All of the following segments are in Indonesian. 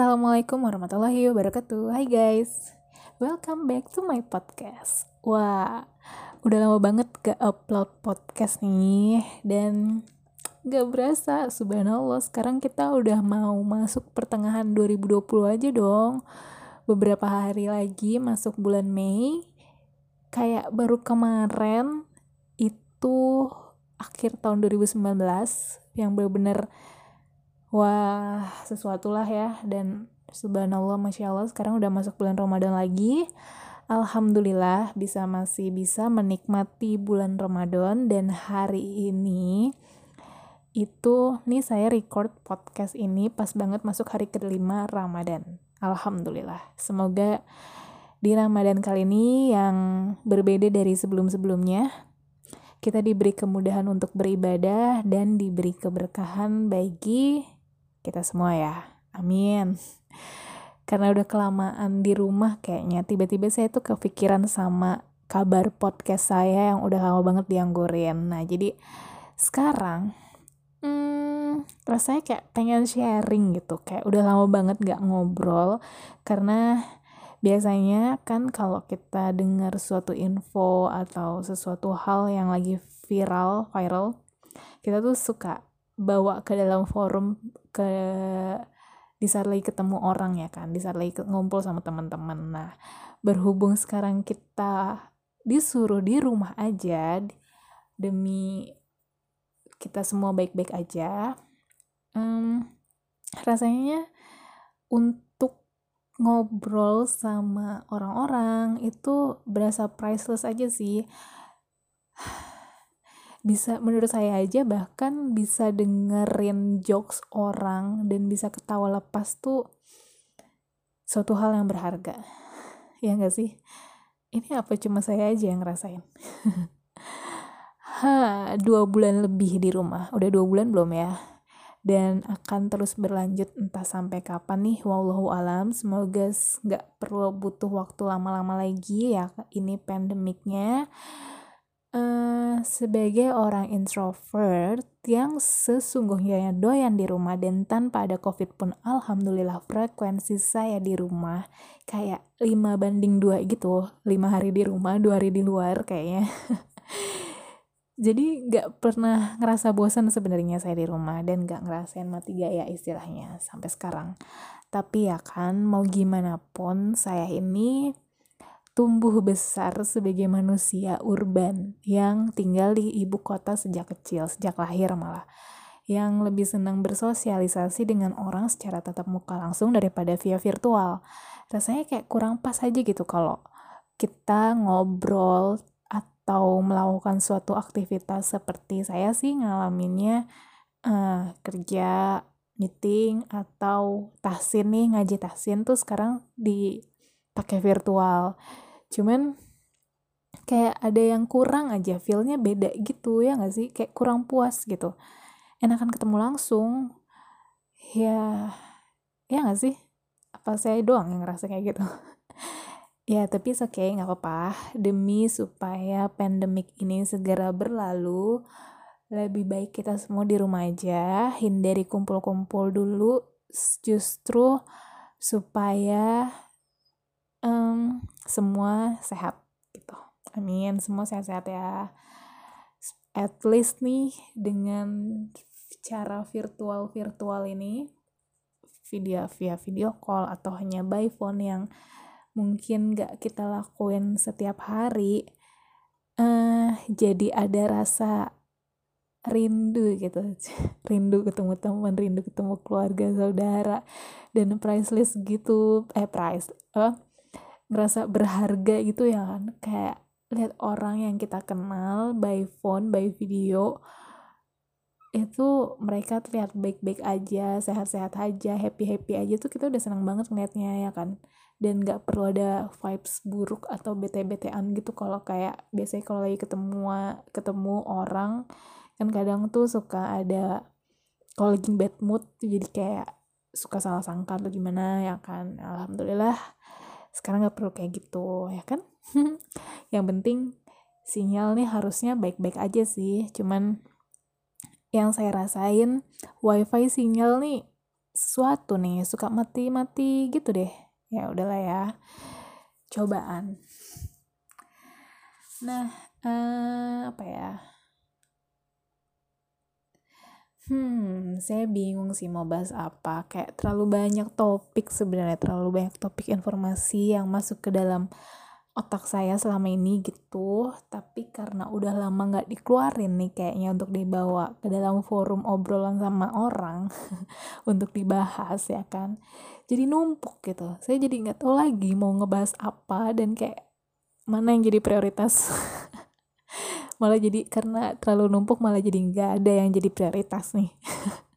Assalamualaikum warahmatullahi wabarakatuh. Hai guys. Welcome back to my podcast. Wah Udah lama banget gak upload podcast nih. Dan Gak berasa Subhanallah Sekarang kita udah mau masuk pertengahan 2020 aja dong. Beberapa hari lagi masuk bulan Mei. Kayak baru kemarin Itu Akhir tahun 2019 Yang bener-bener wah sesuatu lah ya. Dan subhanallah masya Allah sekarang udah masuk bulan Ramadan lagi. Alhamdulillah bisa masih bisa menikmati bulan Ramadan. Dan hari ini itu nih saya record podcast ini pas banget masuk hari kelima Ramadan. Alhamdulillah. Semoga di Ramadan kali ini yang berbeda dari sebelum-sebelumnya kita diberi kemudahan untuk beribadah dan diberi keberkahan bagi kita semua ya. Amin. Karena udah kelamaan di rumah kayaknya tiba-tiba saya tuh kepikiran sama kabar podcast saya yang udah lama banget dianggurin. Nah, jadi sekarang hmm, rasanya kayak pengen sharing gitu. Kayak udah lama banget gak ngobrol karena biasanya kan kalau kita dengar suatu info atau sesuatu hal yang lagi viral viral kita tuh suka bawa ke dalam forum ke di saat lagi ketemu orang ya kan di saat lagi ngumpul sama teman-teman. Nah berhubung sekarang kita disuruh di rumah aja demi kita semua baik-baik aja um, rasanya untuk ngobrol sama orang-orang itu berasa priceless aja sih bisa menurut saya aja bahkan bisa dengerin jokes orang dan bisa ketawa lepas tuh suatu hal yang berharga. Ya gak sih? Ini apa cuma saya aja yang ngerasain? Ha dua bulan lebih di rumah. Udah dua bulan belum ya? Dan akan terus berlanjut entah sampai kapan nih. Wallahu alam semoga nggak perlu butuh waktu lama-lama lagi ya ini pandemiknya Uh, sebagai orang introvert yang sesungguhnya doyan di rumah dan tanpa ada covid pun alhamdulillah frekuensi saya di rumah kayak 5 banding 2 gitu 5 hari di rumah 2 hari di luar kayaknya. Jadi gak pernah ngerasa bosan sebenarnya saya di rumah dan gak ngerasain mati gaya istilahnya sampai sekarang. Tapi ya kan mau gimana pun saya ini tumbuh besar sebagai manusia urban yang tinggal di ibu kota sejak kecil, sejak lahir malah. Yang lebih senang bersosialisasi dengan orang secara tatap muka langsung daripada via virtual. Rasanya kayak kurang pas aja gitu kalau kita ngobrol atau melakukan suatu aktivitas seperti saya sih ngalaminnya uh, kerja meeting atau tahsin nih ngaji tahsin tuh sekarang di pakai virtual. Cuman kayak ada yang kurang aja feelnya beda gitu ya nggak sih? Kayak kurang puas gitu. Enakan ketemu langsung ya ya nggak sih? Apa saya doang yang ngerasa kayak gitu? Ya tapi oke okay, nggak apa-apa. Demi supaya pandemik ini segera berlalu lebih baik kita semua di rumah aja hindari kumpul-kumpul dulu justru supaya um, semua sehat gitu. Amin semua sehat-sehat ya. At least nih dengan cara virtual virtual ini video via video call atau hanya by phone yang mungkin gak kita lakuin setiap hari uh, jadi ada rasa rindu gitu. Rindu ketemu teman rindu ketemu keluarga saudara dan priceless gitu. Eh price uh, ngerasa berharga gitu ya kan? Kayak lihat orang yang kita kenal by phone by video itu mereka terlihat baik-baik aja sehat-sehat aja happy-happy aja tuh kita udah senang banget ngeliatnya ya kan? Dan nggak perlu ada vibes buruk atau bete-betean gitu kalau kayak biasanya kalau lagi ketemu ketemu orang kan kadang tuh suka ada kalau lagi bad mood jadi kayak suka salah sangka atau gimana ya kan? Alhamdulillah sekarang nggak perlu kayak gitu ya kan? Yang penting sinyal nih harusnya baik-baik aja sih cuman yang saya rasain wifi sinyal nih sesuatu nih suka mati-mati gitu deh. Ya udahlah ya cobaan. Nah uh, apa ya Hmm, saya bingung sih mau bahas apa. Kayak terlalu banyak topik sebenarnya, terlalu banyak topik informasi yang masuk ke dalam otak saya selama ini gitu. Tapi karena udah lama nggak dikeluarin nih kayaknya untuk dibawa ke dalam forum obrolan sama orang untuk dibahas ya kan. Jadi numpuk gitu. Saya jadi nggak tahu lagi mau ngebahas apa dan kayak mana yang jadi prioritas. malah jadi karena terlalu numpuk malah jadi nggak ada yang jadi prioritas nih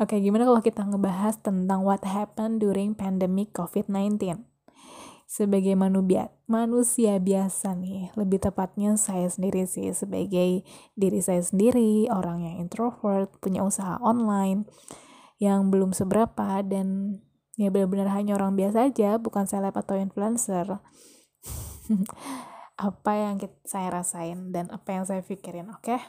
Oke, gimana kalau kita ngebahas tentang what happened during pandemic COVID-19? Sebagai manusia, manusia biasa nih, lebih tepatnya saya sendiri sih, sebagai diri saya sendiri, orang yang introvert, punya usaha online, yang belum seberapa, dan ya benar-benar hanya orang biasa aja, bukan seleb atau influencer. apa yang kita, saya rasain dan apa yang saya pikirin, oke? Okay?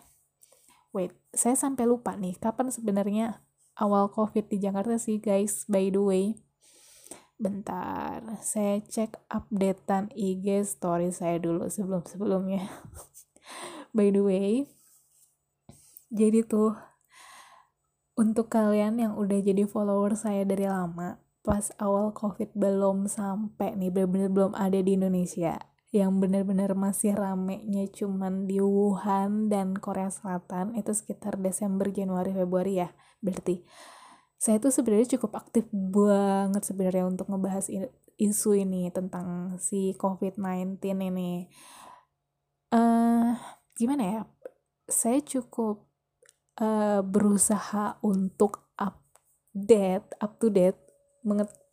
Wait, saya sampai lupa nih, kapan sebenarnya awal COVID di Jakarta sih, guys, by the way. Bentar, saya cek updatean IG story saya dulu sebelum-sebelumnya. by the way, jadi tuh, untuk kalian yang udah jadi follower saya dari lama, pas awal COVID belum sampai nih, bener-bener belum ada di Indonesia yang benar-benar masih ramenya cuman di Wuhan dan Korea Selatan itu sekitar Desember, Januari, Februari ya berarti. Saya tuh sebenarnya cukup aktif banget sebenarnya untuk ngebahas isu ini tentang si COVID-19 ini. Uh, gimana ya? Saya cukup uh, berusaha untuk update up to date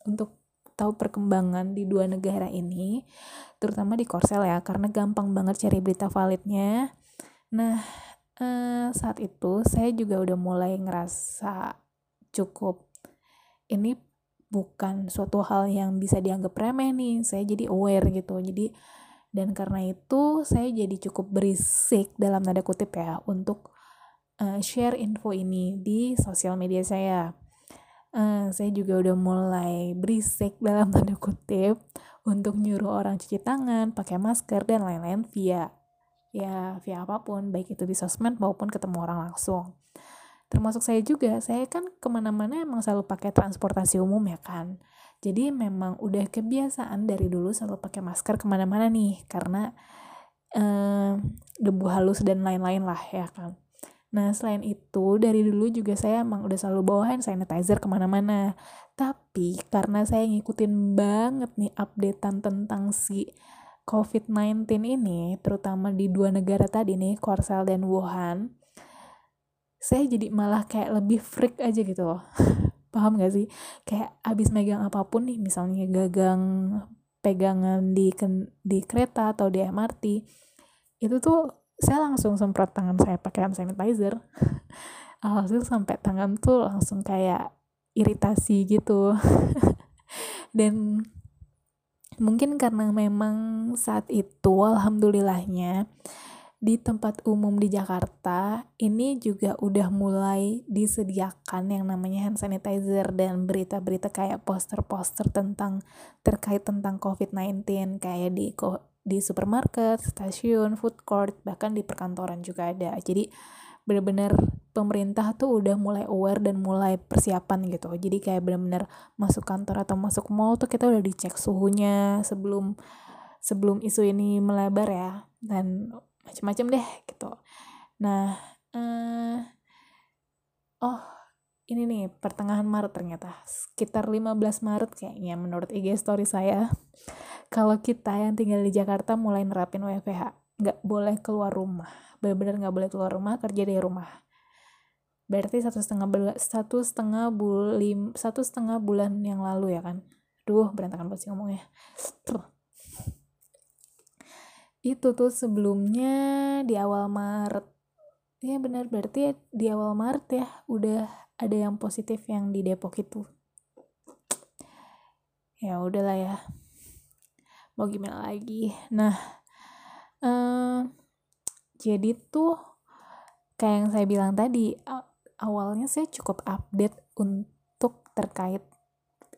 untuk tahu perkembangan di dua negara ini, terutama di Korsel ya, karena gampang banget cari berita validnya. Nah, eh, saat itu saya juga udah mulai ngerasa cukup ini bukan suatu hal yang bisa dianggap remeh nih. Saya jadi aware gitu. Jadi dan karena itu saya jadi cukup berisik dalam tanda kutip ya untuk uh, share info ini di sosial media saya uh, saya juga udah mulai berisik dalam tanda kutip untuk nyuruh orang cuci tangan, pakai masker dan lain-lain via ya via apa pun, baik itu di sosmed maupun ketemu orang langsung. Termasuk saya juga, saya kan ke mana-mana emang selalu pakai transportasi umum ya kan. Jadi memang udah kebiasaan dari dulu selalu pakai masker ke mana-mana nih, karena uh, debu halus dan lain-lain lah ya kan. Nah, selain itu, dari dulu juga saya emang udah selalu bawa hand sanitizer ke mana-mana. Tapi, karena saya ngikutin banget nih updatean tentang si COVID-19 ini, terutama di dua negara tadi nih, Korsel dan Wuhan, saya jadi malah kayak lebih freak aja gitu loh. Paham gak sih? Kayak abis megang apa pun nih, misalnya gagang pegangan di, di kereta atau di MRT, itu tuh saya langsung semprot tangan saya pakai hand sanitizer. Alhasil sampai tangan tuh langsung kayak iritasi gitu. Dan mungkin karena memang saat itu alhamdulillahnya di tempat umum di Jakarta ini juga udah mulai disediakan yang namanya hand sanitizer dan berita-berita kayak poster-poster tentang terkait tentang COVID-19 kayak di di supermarket, stasiun, food court, bahkan di perkantoran juga ada. Jadi benar-benar pemerintah tuh udah mulai aware dan mulai persiapan gitu. Jadi kayak benar-benar masuk kantor atau masuk mall tuh kita udah dicek suhunya sebelum sebelum isu ini melebar ya dan macam-macam deh gitu. Nah, uh, oh ini nih pertengahan Maret ternyata sekitar 15 Maret kayaknya menurut IG story saya kalau kita yang tinggal di Jakarta mulai nerapin WFH nggak boleh keluar rumah. Benar-benar nggak boleh keluar rumah kerja dari rumah. Berarti satu setengah bulan satu setengah bulan satu setengah bulan yang lalu ya kan? Duh berantakan banget ngomongnya. Tuh itu tuh sebelumnya di awal Maret. Ya benar berarti di awal Maret ya udah ada yang positif yang di Depok itu. Ya udahlah ya mau gimana lagi nah uh, jadi tuh kayak yang saya bilang tadi awalnya saya cukup update untuk terkait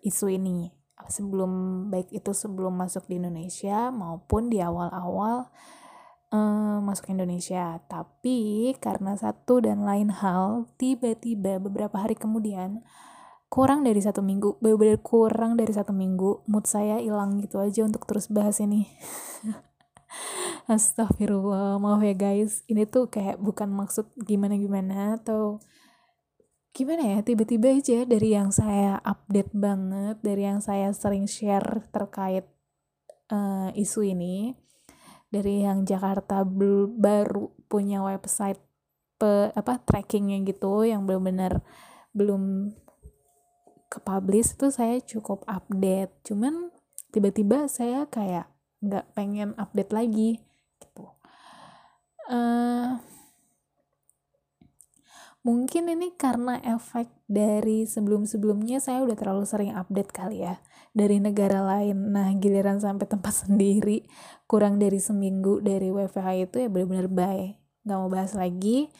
isu ini sebelum baik itu sebelum masuk di Indonesia maupun di awal-awal uh, masuk Indonesia. Tapi karena satu dan lain hal, tiba-tiba beberapa hari kemudian kurang dari satu minggu, benar-benar kurang dari satu minggu, mood saya hilang gitu aja untuk terus bahas ini. Astagfirullah, maaf ya guys. Ini tuh kayak bukan maksud gimana-gimana atau gimana ya tiba-tiba aja dari yang saya update banget dari yang saya sering share terkait uh, isu ini dari yang Jakarta baru punya website pe, apa trackingnya gitu yang benar-benar belum ke publish itu saya cukup update cuman tiba-tiba saya kayak nggak pengen update lagi gitu uh, Mungkin ini karena efek dari sebelum-sebelumnya saya udah terlalu sering update kali ya dari negara lain. Nah, giliran sampai tempat sendiri kurang dari seminggu dari WFH itu ya benar-benar bye. Gak mau bahas lagi,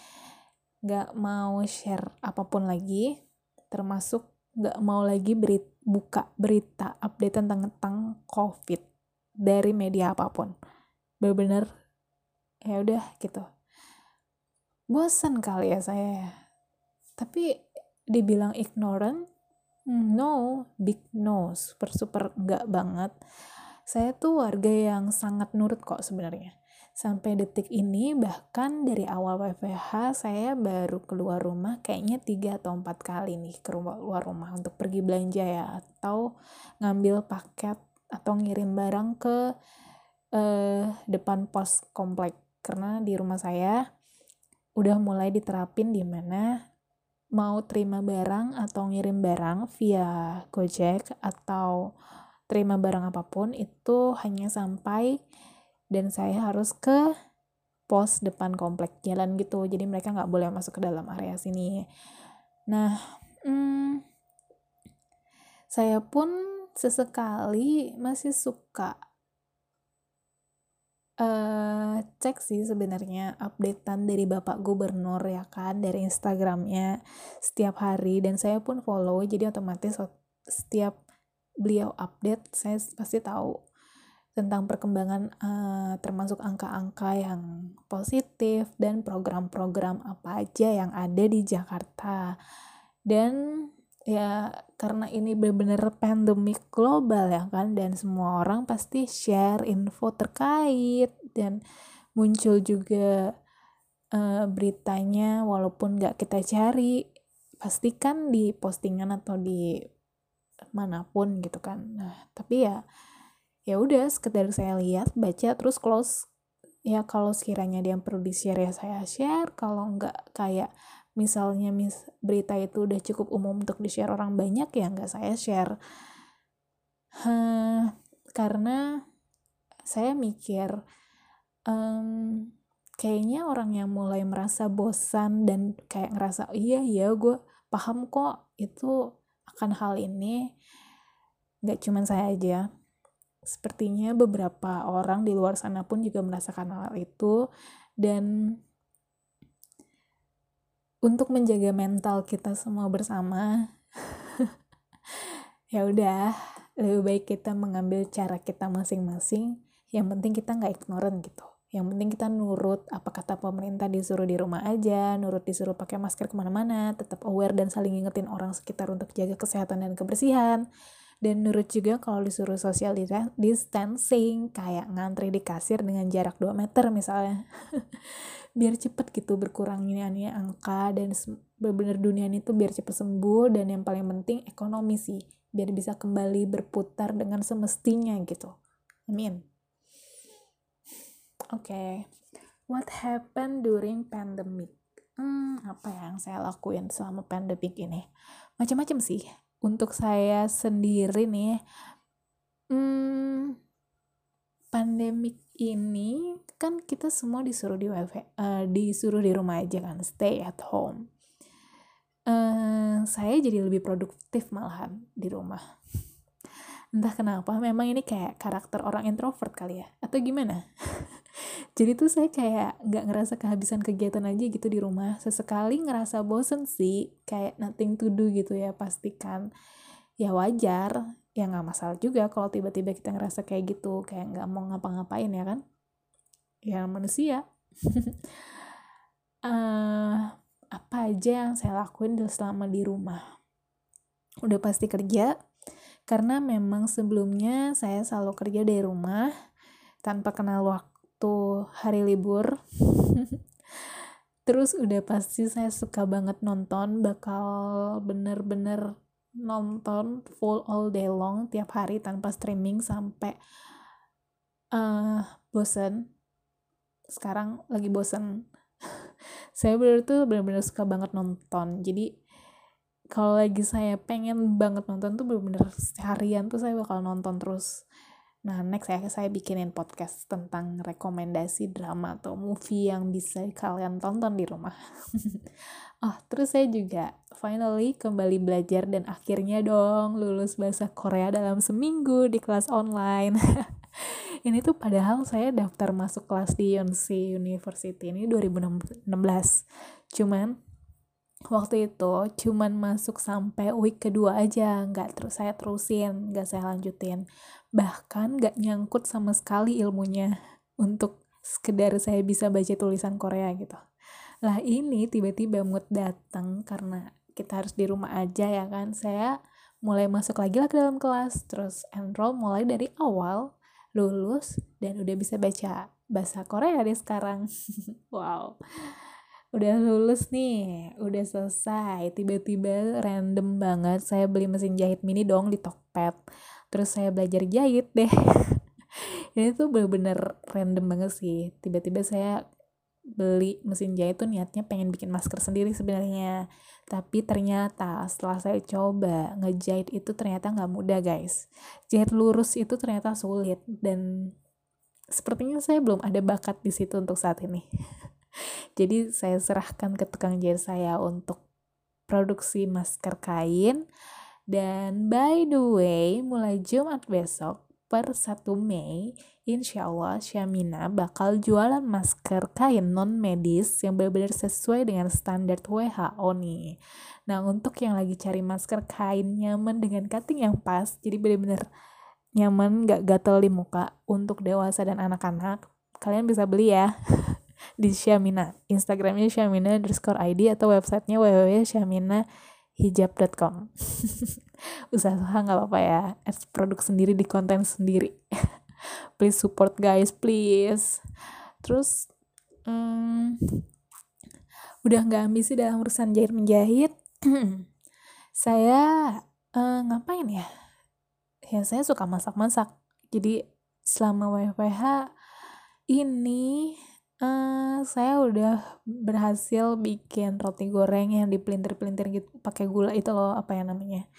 gak mau share apa pun lagi, termasuk gak mau lagi beri, buka berita update tentang tentang COVID dari media apa pun. Benar-benar ya udah gitu. Bosan kali ya saya tapi dibilang ignorant no big no super super enggak banget. Saya tuh warga yang sangat nurut kok sebenarnya sampai detik ini bahkan dari awal WFH saya baru keluar rumah kayaknya tiga atau empat kali nih ke rumah untuk pergi belanja ya atau ngambil paket atau ngirim barang ke uh, depan pos komplek. Karena di rumah saya udah mulai diterapin di mana mau terima barang atau ngirim barang via Gojek atau terima barang apa pun itu hanya sampai dan saya harus ke pos depan komplek jalan gitu. Jadi mereka nggak boleh masuk ke dalam area sini. Nah hmm, saya pun sesekali masih suka uh, cek sih sebenarnya updatean dari Bapak Gubernur ya kan dari Instagramnya setiap hari. Dan saya pun follow jadi otomatis setiap beliau update saya pasti tahu tentang perkembangan uh, termasuk angka-angka yang positif dan program-program apa aja yang ada di Jakarta. Dan ya karena ini benar-benar pandemik global ya kan dan semua orang pasti share info terkait dan muncul juga uh, beritanya walaupun nggak kita cari pastikan di postingan atau di mana pun gitu kan. Nah tapi ya ya udah sekedar saya lihat baca terus close. Ya kalau sekiranya dia yang perlu di share ya saya share. Kalau nggak kayak misalnya mis berita itu udah cukup umum untuk di share orang banyak ya nggak saya share. Huh, karena saya mikir um, kayaknya orang yang mulai merasa bosan dan kayak ngerasa iya iya gue paham kok itu akan hal ini. Nggak cuman saya aja sepertinya beberapa orang di luar sana pun juga merasakan hal itu. Dan untuk menjaga mental kita semua bersama ya udah lebih baik kita mengambil cara kita masing-masing. Yang penting kita nggak ignorant gitu. Yang penting kita nurut apa kata pemerintah disuruh di rumah aja nurut disuruh pakai masker ke mana-mana tetap aware dan saling ingetin orang sekitar untuk jaga kesehatan dan kebersihan dan nurut juga kalau disuruh social distancing kayak ngantri di kasir dengan jarak 2 meter misalnya. Biar cepet gitu berkurangnya angka dan benar-benar dunia ini tuh biar cepet sembuh dan yang paling penting ekonomi sih. Biar bisa kembali berputar dengan semestinya gitu. Amin. Oke. Okay. what happened during pandemic? Hmm, apa yang saya lakuin selama pandemic ini? Macam-macam sih untuk saya sendiri nih hmm, pandemik ini kan kita semua disuruh di wifi uh, disuruh di rumah aja kan stay at home. Uh, saya jadi lebih produktif malahan di rumah entah kenapa memang ini kayak karakter orang introvert kali ya? Atau gimana? Jadi tuh saya kayak nggak ngerasa kehabisan kegiatan aja gitu di rumah. Sesekali ngerasa bosen sih kayak nothing to do gitu ya pastikan. Ya wajar ya nggak masalah juga kalau tiba-tiba kita ngerasa kayak gitu kayak nggak mau ngapa-ngapain ya kan? Ya manusia. Uh, apa aja yang saya lakuin selama di rumah? Udah pasti kerja karena memang sebelumnya saya selalu kerja dari rumah tanpa kenal waktu hari libur. Terus udah pasti saya suka banget nonton bakal bener-bener nonton full all day long tiap hari tanpa streaming sampai uh, bosen. Sekarang lagi bosen. Saya bener tuh bener-bener suka banget nonton. Jadi kalau lagi saya pengen banget nonton tuh bener-bener seharian tuh saya bakal nonton terus. Nah next saya saya bikinin podcast tentang rekomendasi drama atau movie yang bisa kalian tonton di rumah. Oh terus saya juga finally kembali belajar dan akhirnya dong lulus bahasa Korea dalam seminggu di kelas online. Ini tuh padahal saya daftar masuk kelas di Yonsei University ini 2016 cuman waktu itu cuman masuk sampai week kedua aja nggak terus saya terusin nggak saya lanjutin. Bahkan nggak nyangkut sama sekali ilmunya untuk sekedar saya bisa baca tulisan Korea gitu. Lah ini tiba-tiba mood datang karena kita harus di rumah aja ya kan. Saya mulai masuk lagi lah ke dalam kelas terus enroll mulai dari awal lulus dan udah bisa baca bahasa Korea deh sekarang. Wow udah lulus nih udah selesai. Tiba-tiba random banget saya beli mesin jahit mini dong di Tokped. Terus saya belajar jahit deh. Ini tuh bener-bener random banget sih. Tiba-tiba saya beli mesin jahit tuh niatnya pengen bikin masker sendiri sebenarnya. Tapi ternyata setelah saya coba ngejahit itu ternyata nggak mudah guys. Jahit lurus itu ternyata sulit. Dan sepertinya saya belum ada bakat di situ untuk saat ini jadi saya serahkan ke tukang jahit saya untuk produksi masker kain dan by the way mulai Jumat besok per 1 Mei insya Allah Syamina bakal jualan masker kain non medis yang benar-benar sesuai dengan standar WHO nih. Nah untuk yang lagi cari masker kain nyaman dengan cutting yang pas, jadi benar-benar nyaman gak gatel di muka untuk dewasa dan anak-anak, kalian bisa beli ya. di Syamina. Instagramnya Syamina underscore ID atau websitenya www.syaminahijab.com Usaha nggak apa-apa ya, ads produk sendiri di konten sendiri. please support guys, please. Terus, hmm, udah nggak ambisi dalam urusan jahit menjahit. saya uh, ngapain ya? Ya saya suka masak-masak. Jadi selama WFH ini Uh, saya udah berhasil bikin roti goreng yang dipelintir-pelintir gitu pakai gula itu loh apa ya namanya.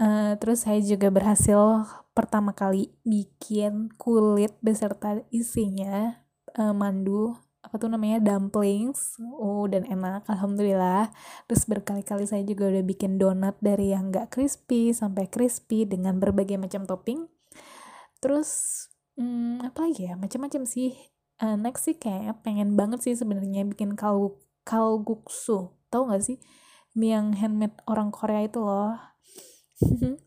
Uh, terus saya juga berhasil pertama kali bikin kulit beserta isinya uh, mandu apa tuh namanya dumplings. Oh dan enak alhamdulillah. Terus berkali-kali saya juga udah bikin donat dari yang gak crispy sampai crispy dengan berbagai macam topping. Terus hmm, apa lagi ya macam-macam sih uh, next sih kayak pengen banget sih sebenarnya bikin kal kalguksu. Tau gak sih? Mie yang handmade orang Korea itu loh.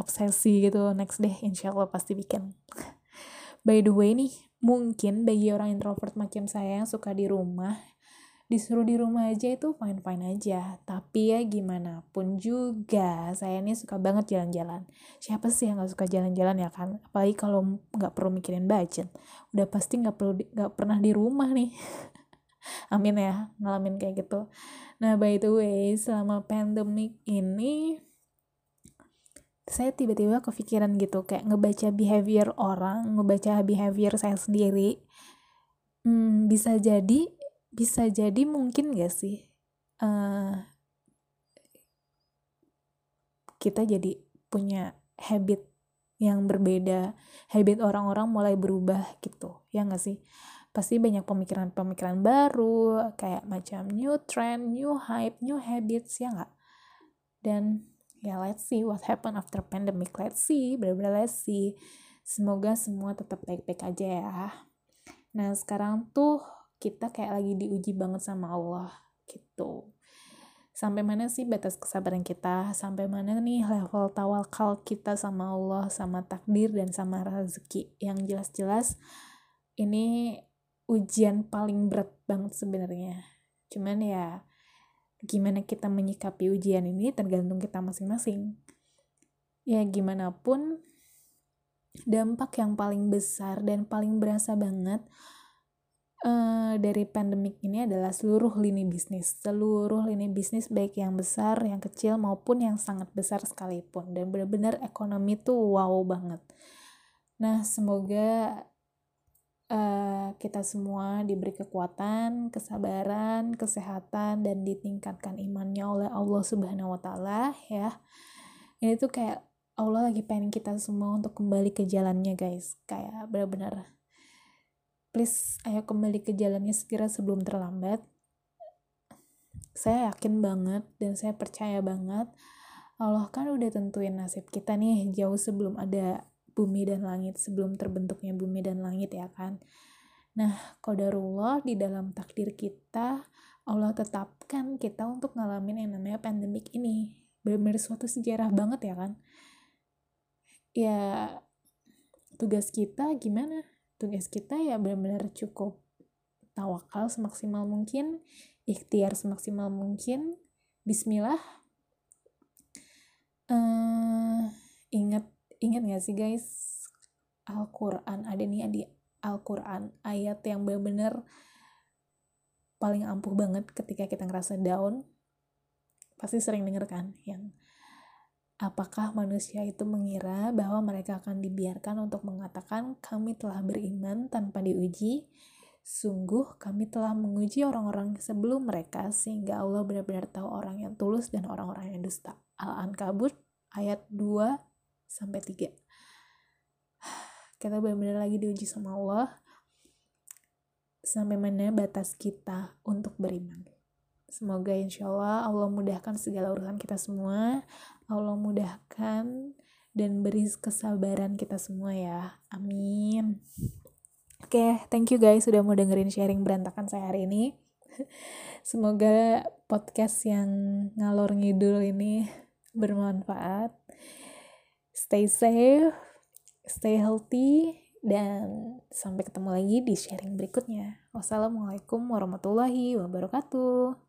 Obsesi gitu. Next deh insya Allah pasti bikin. By the way nih mungkin bagi orang introvert macam saya yang suka di rumah disuruh di rumah aja itu fine fine aja. Tapi ya gimana pun juga saya ini suka banget jalan-jalan. Siapa sih yang nggak suka jalan-jalan ya kan? Apalagi kalau nggak perlu mikirin budget. Udah pasti nggak perlu nggak pernah di rumah nih. Amin ya ngalamin kayak gitu. Nah by the way selama pandemic ini saya tiba-tiba kepikiran gitu kayak ngebaca behavior orang ngebaca behavior saya sendiri. Hmm, bisa jadi bisa jadi mungkin gak sih uh, kita jadi punya habit yang berbeda habit orang-orang mulai berubah gitu ya gak sih? Pasti banyak pemikiran-pemikiran baru kayak macam new trend new hype new habits ya nggak? Dan ya let's see what happen after pandemic let's see bener-bener let's see. Semoga semua tetap baik-baik aja ya. Nah sekarang tuh kita kayak lagi diuji banget sama Allah gitu. Sampai mana sih batas kesabaran kita? Sampai mana nih level tawakal kita sama Allah sama takdir dan sama rezeki? Yang jelas-jelas ini ujian paling berat banget sebenarnya. Cuman ya gimana kita menyikapi ujian ini tergantung kita masing-masing. Ya gimana pun dampak yang paling besar dan paling berasa banget uh, dari pandemik ini adalah seluruh lini bisnis, seluruh lini bisnis baik yang besar, yang kecil maupun yang sangat besar sekalipun dan benar-benar ekonomi tuh wow banget. Nah, semoga uh, kita semua diberi kekuatan, kesabaran, kesehatan dan ditingkatkan imannya oleh Allah Subhanahu wa taala ya. Ini tuh kayak Allah lagi pengen kita semua untuk kembali ke jalannya guys. Kayak benar-benar please ayo kembali ke jalannya segera sebelum terlambat. Saya yakin banget dan saya percaya banget Allah kan udah tentuin nasib kita nih jauh sebelum ada bumi dan langit sebelum terbentuknya bumi dan langit ya kan? Nah kodarullah di dalam takdir kita Allah tetapkan kita untuk ngalamin yang namanya pandemik ini. Benar-benar suatu sejarah banget ya kan? Ya tugas kita gimana tugas kita ya benar-benar cukup tawakal semaksimal mungkin ikhtiar semaksimal mungkin. Bismillah. Uh, ingat ingat gak sih guys? Al-Quran ada nih di Al-Quran ayat yang benar-benar paling ampuh banget ketika kita ngerasa down. Pasti sering denger kan yang Apakah manusia itu mengira bahwa mereka akan dibiarkan untuk mengatakan kami telah beriman tanpa diuji? Sungguh kami telah menguji orang-orang sebelum mereka sehingga Allah benar-benar tahu orang yang tulus dan orang-orang yang dusta. Al-Ankabut ayat 2 sampai 3. Kita benar-benar lagi diuji sama Allah sampai mana batas kita untuk beriman. Semoga insya Allah Allah mudahkan segala urusan kita semua. Allah mudahkan dan beri kesabaran kita semua ya. Amin. Oke, okay, thank you guys sudah mau dengerin sharing berantakan saya hari ini. Semoga podcast yang ngalor ngidul ini bermanfaat. Stay safe, stay healthy, dan sampai ketemu lagi di sharing berikutnya. Wassalamualaikum warahmatullahi wabarakatuh.